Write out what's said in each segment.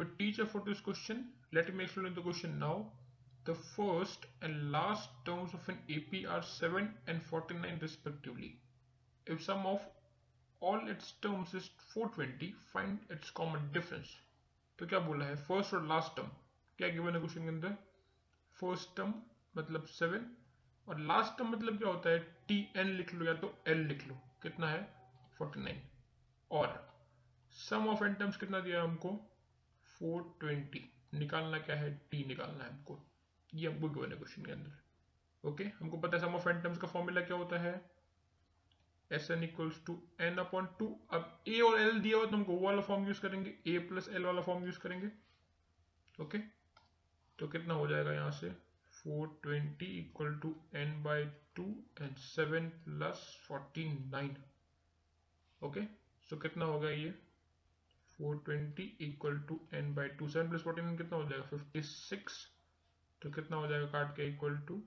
a teacher for this question. Let me explain the question now. The first and last terms of an AP are 7 and 49 respectively. If sum of all its terms is 420, find its common difference. तो क्या बोला है first और last term क्या given है question के अंदर first term मतलब सेवन और लास्ट टर्म मतलब क्या होता है टी एन लिख लो या तो एल लिख लो कितना है फोर्टी नाइन और सम ऑफ़ एन टर्म्स कितना दिया हमको फोर ट्वेंटी निकालना क्या है? टी निकालना है हमको। ये हमको गिवन है क्वेश्चन के अंदर? ओके हमको पता है सम ऑफ़ एन टर्म्स का फॉर्मूला क्या होता है? S n equals to n upon two अब ए और एल दिया हुआ तो हमको वो वाला फॉर्म यूज़ करेंगे। ए प्लस एल वाला फॉर्म यूज़ करेंगे। ओके तो कितना हो जाएगा यहाँ से? 420 equal to n by two and seven plus forty nine okay so कितना होगा ये? 420 equal to n by two seven plus forty nine कितना हो जाएगा? 56 तो कितना हो जाएगा काट के इक्वल टू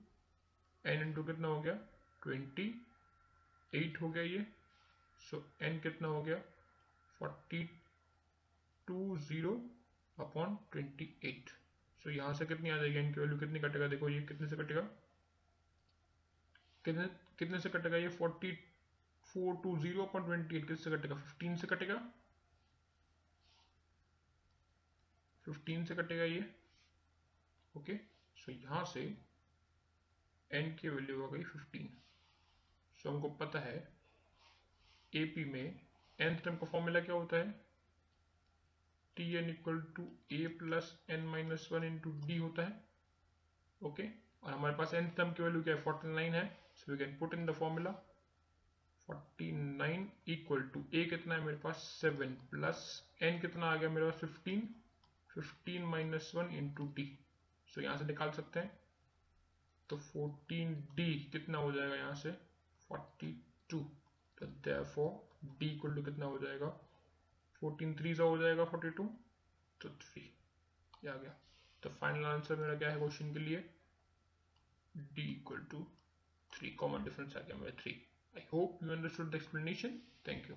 एन इंटू कितना हो गया? 20 एट हो गया ये. सो एन कितना हो गया? Forty two zero upon twenty eight so यहाँ से कितनी आ जाएगी? एन की वैल्यू कितनी कटेगा? देखो ये कितने से कटेगा? कितने कितने से कटेगा ये? Forty four two zero upon twenty eight किससे कटेगा? फिफ्टीन से कटेगा? फिफ्टीन से कटेगा ये। ओके सो यहाँ से एन की वैल्यू आ गई फिफ्टीन सो हमको पता है एपी में एंथ टर्म का फॉर्मूला क्या होता है? T n equal to a plus n minus one into d होता है। ओके? और हमारे पास एन टर्म की वैल्यू क्या है? फोर्टी नाइन है। So we can put in the formula forty nine equal to a कितना है? मेरे पास सेवन प्लस एन कितना आ गया? मेरे पास fifteen fifteen minus one into d so यहाँ से निकाल सकते हैं। तो फोर्टीन डी कितना हो जाएगा यहाँ से? 42 तो therefore, d इक्वल टू कितना हो जाएगा? 14 थ्री सा हो जाएगा 42 तो 3 ये आ गया। तो फाइनल आंसर मेरा क्या है क्वेश्चन के लिए? D equal to 3 common difference आ गया मेरा 3 I hope you understood the explanation thank you